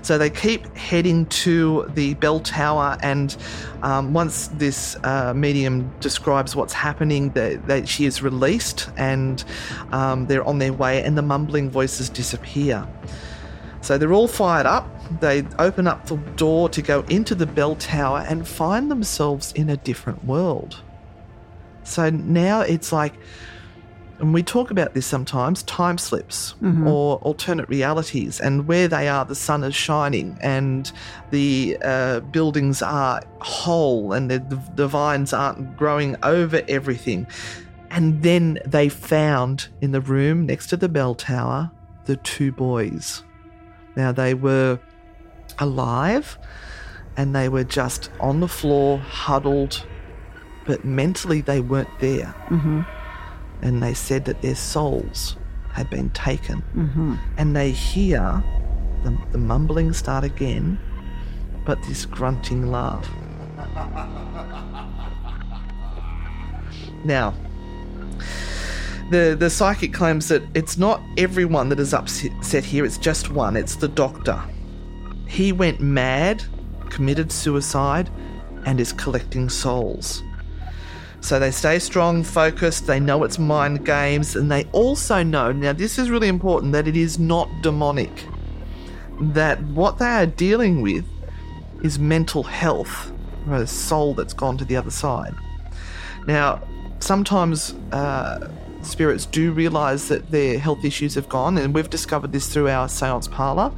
So they keep heading to the bell tower, and um, once this uh, medium describes what's happening, that she is released, and um, they're on their way, and the mumbling voices disappear. So they're all fired up. They open up the door to go into the bell tower and find themselves in a different world. So now it's like, and we talk about this sometimes time slips or alternate realities, and where they are, the sun is shining and the uh, buildings are whole and the, the, the vines aren't growing over everything. And then they found in the room next to the bell tower the two boys. Now they were alive and they were just on the floor, huddled, but mentally they weren't there. Mm-hmm. And they said that their souls had been taken. Mm-hmm. And they hear the, the mumbling start again, but this grunting laugh. Now, the the psychic claims that it's not everyone that is upset here, it's just one, it's the doctor. He went mad, committed suicide, and is collecting souls. So they stay strong, focused, they know it's mind games, and they also know now, this is really important that it is not demonic. That what they are dealing with is mental health, or a soul that's gone to the other side. Now, sometimes uh, spirits do realize that their health issues have gone, and we've discovered this through our seance parlor.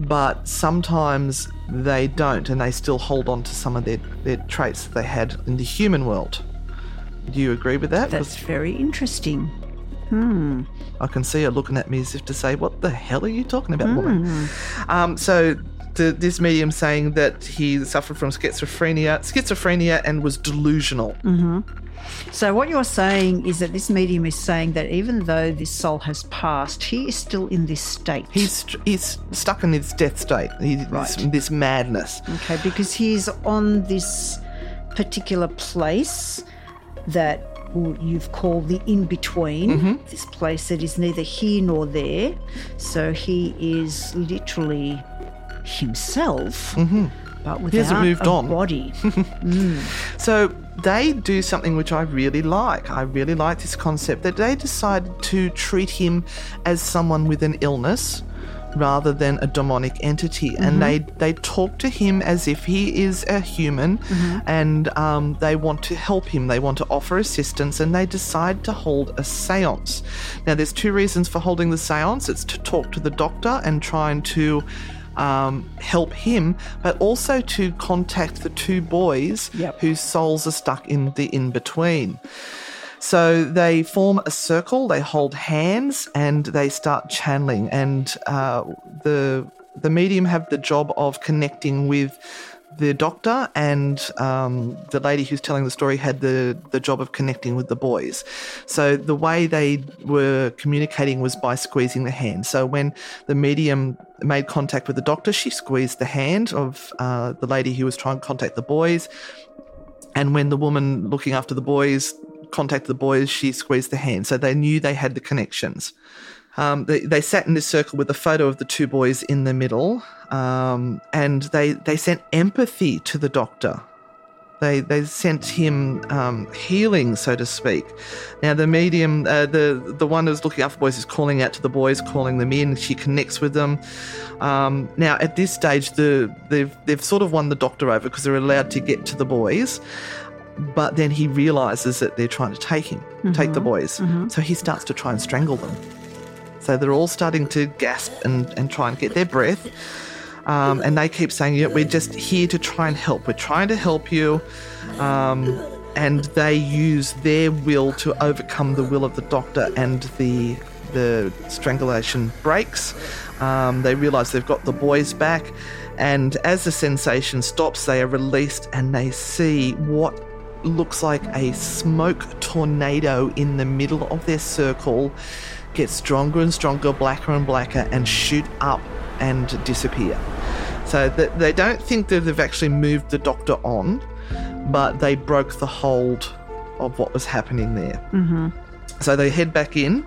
But sometimes they don't, and they still hold on to some of their, their traits that they had in the human world. Do you agree with that? That's very interesting. Hmm. I can see her looking at me as if to say, "What the hell are you talking about, woman?" Um, so, the, this medium saying that he suffered from schizophrenia, schizophrenia, and was delusional. So, what you're saying is that this medium is saying that even though this soul has passed, he is still in this state. He's he's stuck in this death state, he, this, Right. this madness. Okay, because he's on this particular place that you've called the in between, Mm-hmm. this place that is neither here nor there. So he is literally himself, but without Mm-hmm. hasn't moved a on. body. *laughs* So they do something which I really like. I really like this concept that they decided to treat him as someone with an illness rather than a demonic entity, and they they talk to him as if he is a human, and um, they want to help him. They want to offer assistance, and they decide to hold a séance. Now, there's two reasons for holding the séance. It's to talk to the doctor and trying to um, help him, but also to contact the two boys Yep. whose souls are stuck in the in between. So they form a circle, they hold hands, and they start channeling. And uh, the the medium have the job of connecting with the doctor, and um, the lady who's telling the story had the the job of connecting with the boys. So the way they were communicating was by squeezing the hand. So when the medium made contact with the doctor, she squeezed the hand of uh, the lady who was trying to contact the boys. And when the woman looking after the boys contacted the boys, she squeezed the hand. So they knew they had the connections. Um, they, they sat in this circle with a photo of the two boys in the middle, um, and they, they sent empathy to the doctor. They, they sent him um, healing, so to speak. Now the medium, uh, the the one who's looking after boys, is calling out to the boys, calling them in. She connects with them. Um, now at this stage, the they've they've sort of won the doctor over because they're allowed to get to the boys. But then he realizes that they're trying to take him, take the boys. So he starts to try and strangle them. So they're all starting to gasp and, and try and get their breath. Um, and they keep saying, yeah, we're just here to try and help. We're trying to help you. Um, and they use their will to overcome the will of the doctor and the the strangulation breaks. Um, they realise they've got the boys back, and as the sensation stops, they are released and they see what looks like a smoke tornado in the middle of their circle get stronger and stronger, blacker and blacker, and shoot up and disappear. So th- they don't think that they've actually moved the doctor on, but they broke the hold of what was happening there. Mm-hmm. So they head back in.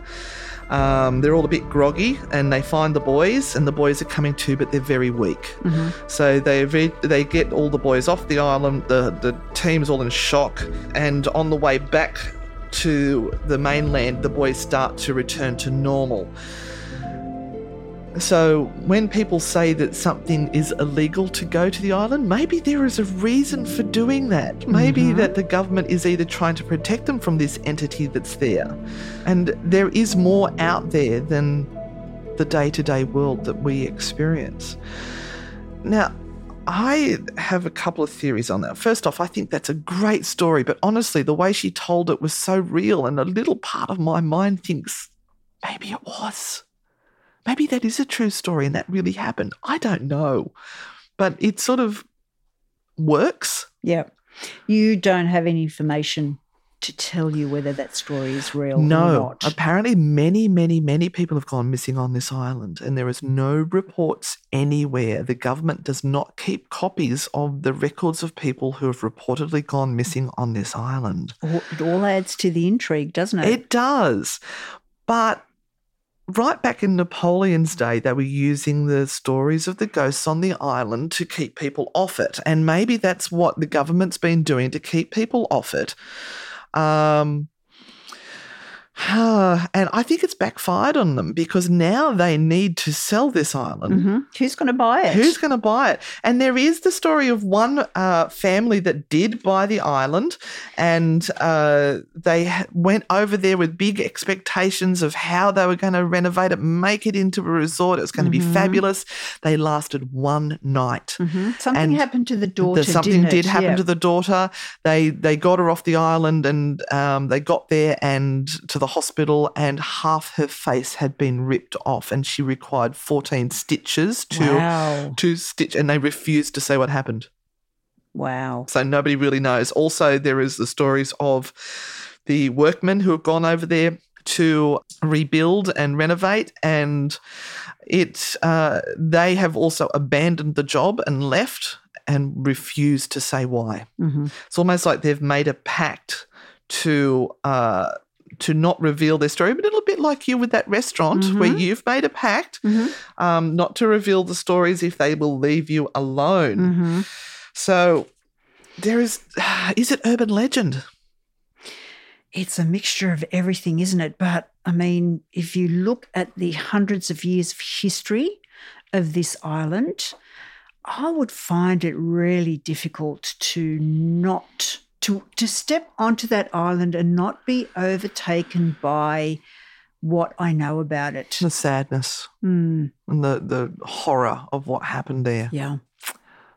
Um, they're all a bit groggy, and they find the boys, and the boys are coming too, but they're very weak. So they re- they get all the boys off the island. The the team's all in shock, and on the way back to the mainland, the boys start to return to normal. So, when people say that something is illegal to go to the island, maybe there is a reason for doing that. Maybe mm-hmm. that the government is either trying to protect them from this entity that's there. And there is more out there than the day to day world that we experience. Now, I have a couple of theories on that. First off, I think that's a great story, but honestly, the way she told it was so real, and a little part of my mind thinks maybe it was. Maybe that is a true story and that really happened. I don't know. But it sort of works. Yeah. You don't have any information to tell you whether that story is real or No. Apparently, many, many, many people have gone missing on this island, and there is no reports anywhere. The government does not keep copies of the records of people who have reportedly gone missing on this island. It all adds to the intrigue, doesn't it? It does. But right back in Napoleon's day, they were using the stories of the ghosts on the island to keep people off it. And maybe that's what the government's been doing to keep people off it. Um, and I think it's backfired on them because now they need to sell this island. Mhm. Who's going to buy it? Who's going to buy it? And there is the story of one uh, family that did buy the island, and uh, they went over there with big expectations of how they were going to renovate it, make it into a resort. It was going to Mm-hmm. be fabulous. They lasted one night. Something and happened to the daughter. Something did it? happen Yeah. to the daughter. They they got her off the island, and um, they got there and to the hospital, and half her face had been ripped off, and she required fourteen stitches to Wow. to stitch, and they refused to say what happened. Wow. So nobody really knows. Also, there is the stories of the workmen who have gone over there to rebuild and renovate, and it uh, they have also abandoned the job and left and refused to say why. hmm It's almost like they've made a pact to uh, to not reveal their story, but a little bit like you with that restaurant where you've made a pact um, not to reveal the stories if they will leave you alone. hmm So there is *sighs* is it urban legend? It's a mixture of everything, isn't it? But I mean, if you look at the hundreds of years of history of this island, I would find it really difficult to not to to step onto that island and not be overtaken by what I know about it. The sadness Mm, and the, the horror of what happened there. yeah.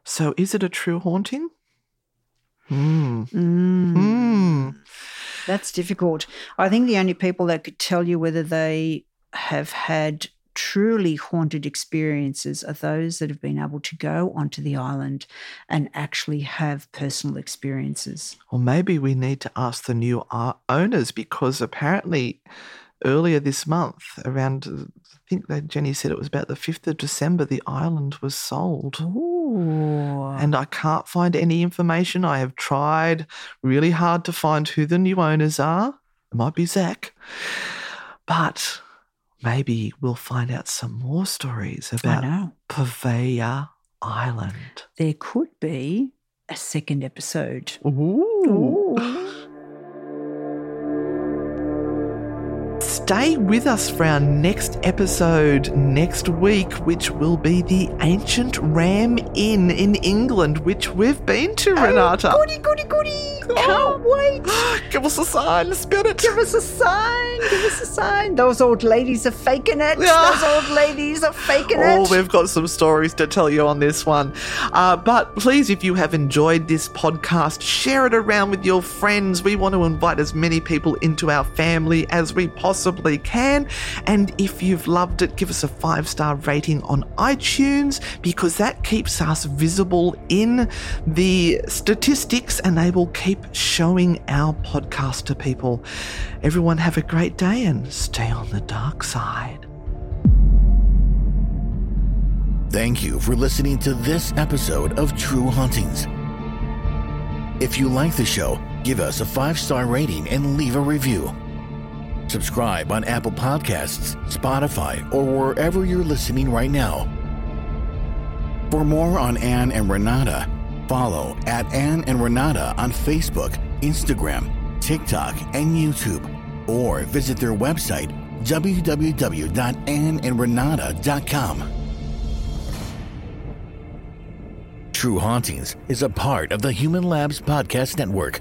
So is it a true haunting? Hmm. Mm. Hmm. That's difficult. I think the only people that could tell you whether they have had truly haunted experiences are those that have been able to go onto the island and actually have personal experiences. Or maybe we need to ask the new uh, owners because apparently earlier this month, around, I think that Jenny said it was about the 5th of December, the island was sold. Ooh. And I can't find any information. I have tried really hard to find who the new owners are. It might be Zak. But maybe we'll find out some more stories about. Poveglia Island. There could be a second episode. Ooh. Stay with us for our next episode next week, which will be the Ancient Ram Inn in England, which we've been to, Renata. Goody, goody, goody. Can't wait. *gasps* Give us a sign, spirit. Give us a sign. Give us a sign. Those old ladies are faking it. Those old ladies are faking it. Oh, we've got some stories to tell you on this one. Uh, but please, if you have enjoyed this podcast, share it around with your friends. We want to invite as many people into our family as we possibly possibly can. And if you've loved it, give us a five star rating on iTunes because that keeps us visible in the statistics and they will keep showing our podcast to people. Everyone, have a great day and stay on the dark side. Thank you for listening to this episode of True Hauntings. If you like the show, give us a five star rating and leave a review. Subscribe on Apple Podcasts, Spotify, or wherever you're listening right now. For more on Anne and Renata, follow at Anne and Renata on Facebook, Instagram, TikTok, and YouTube, or visit their website www.anneandrenata.com. True Hauntings is a part of the Human Labs Podcast Network.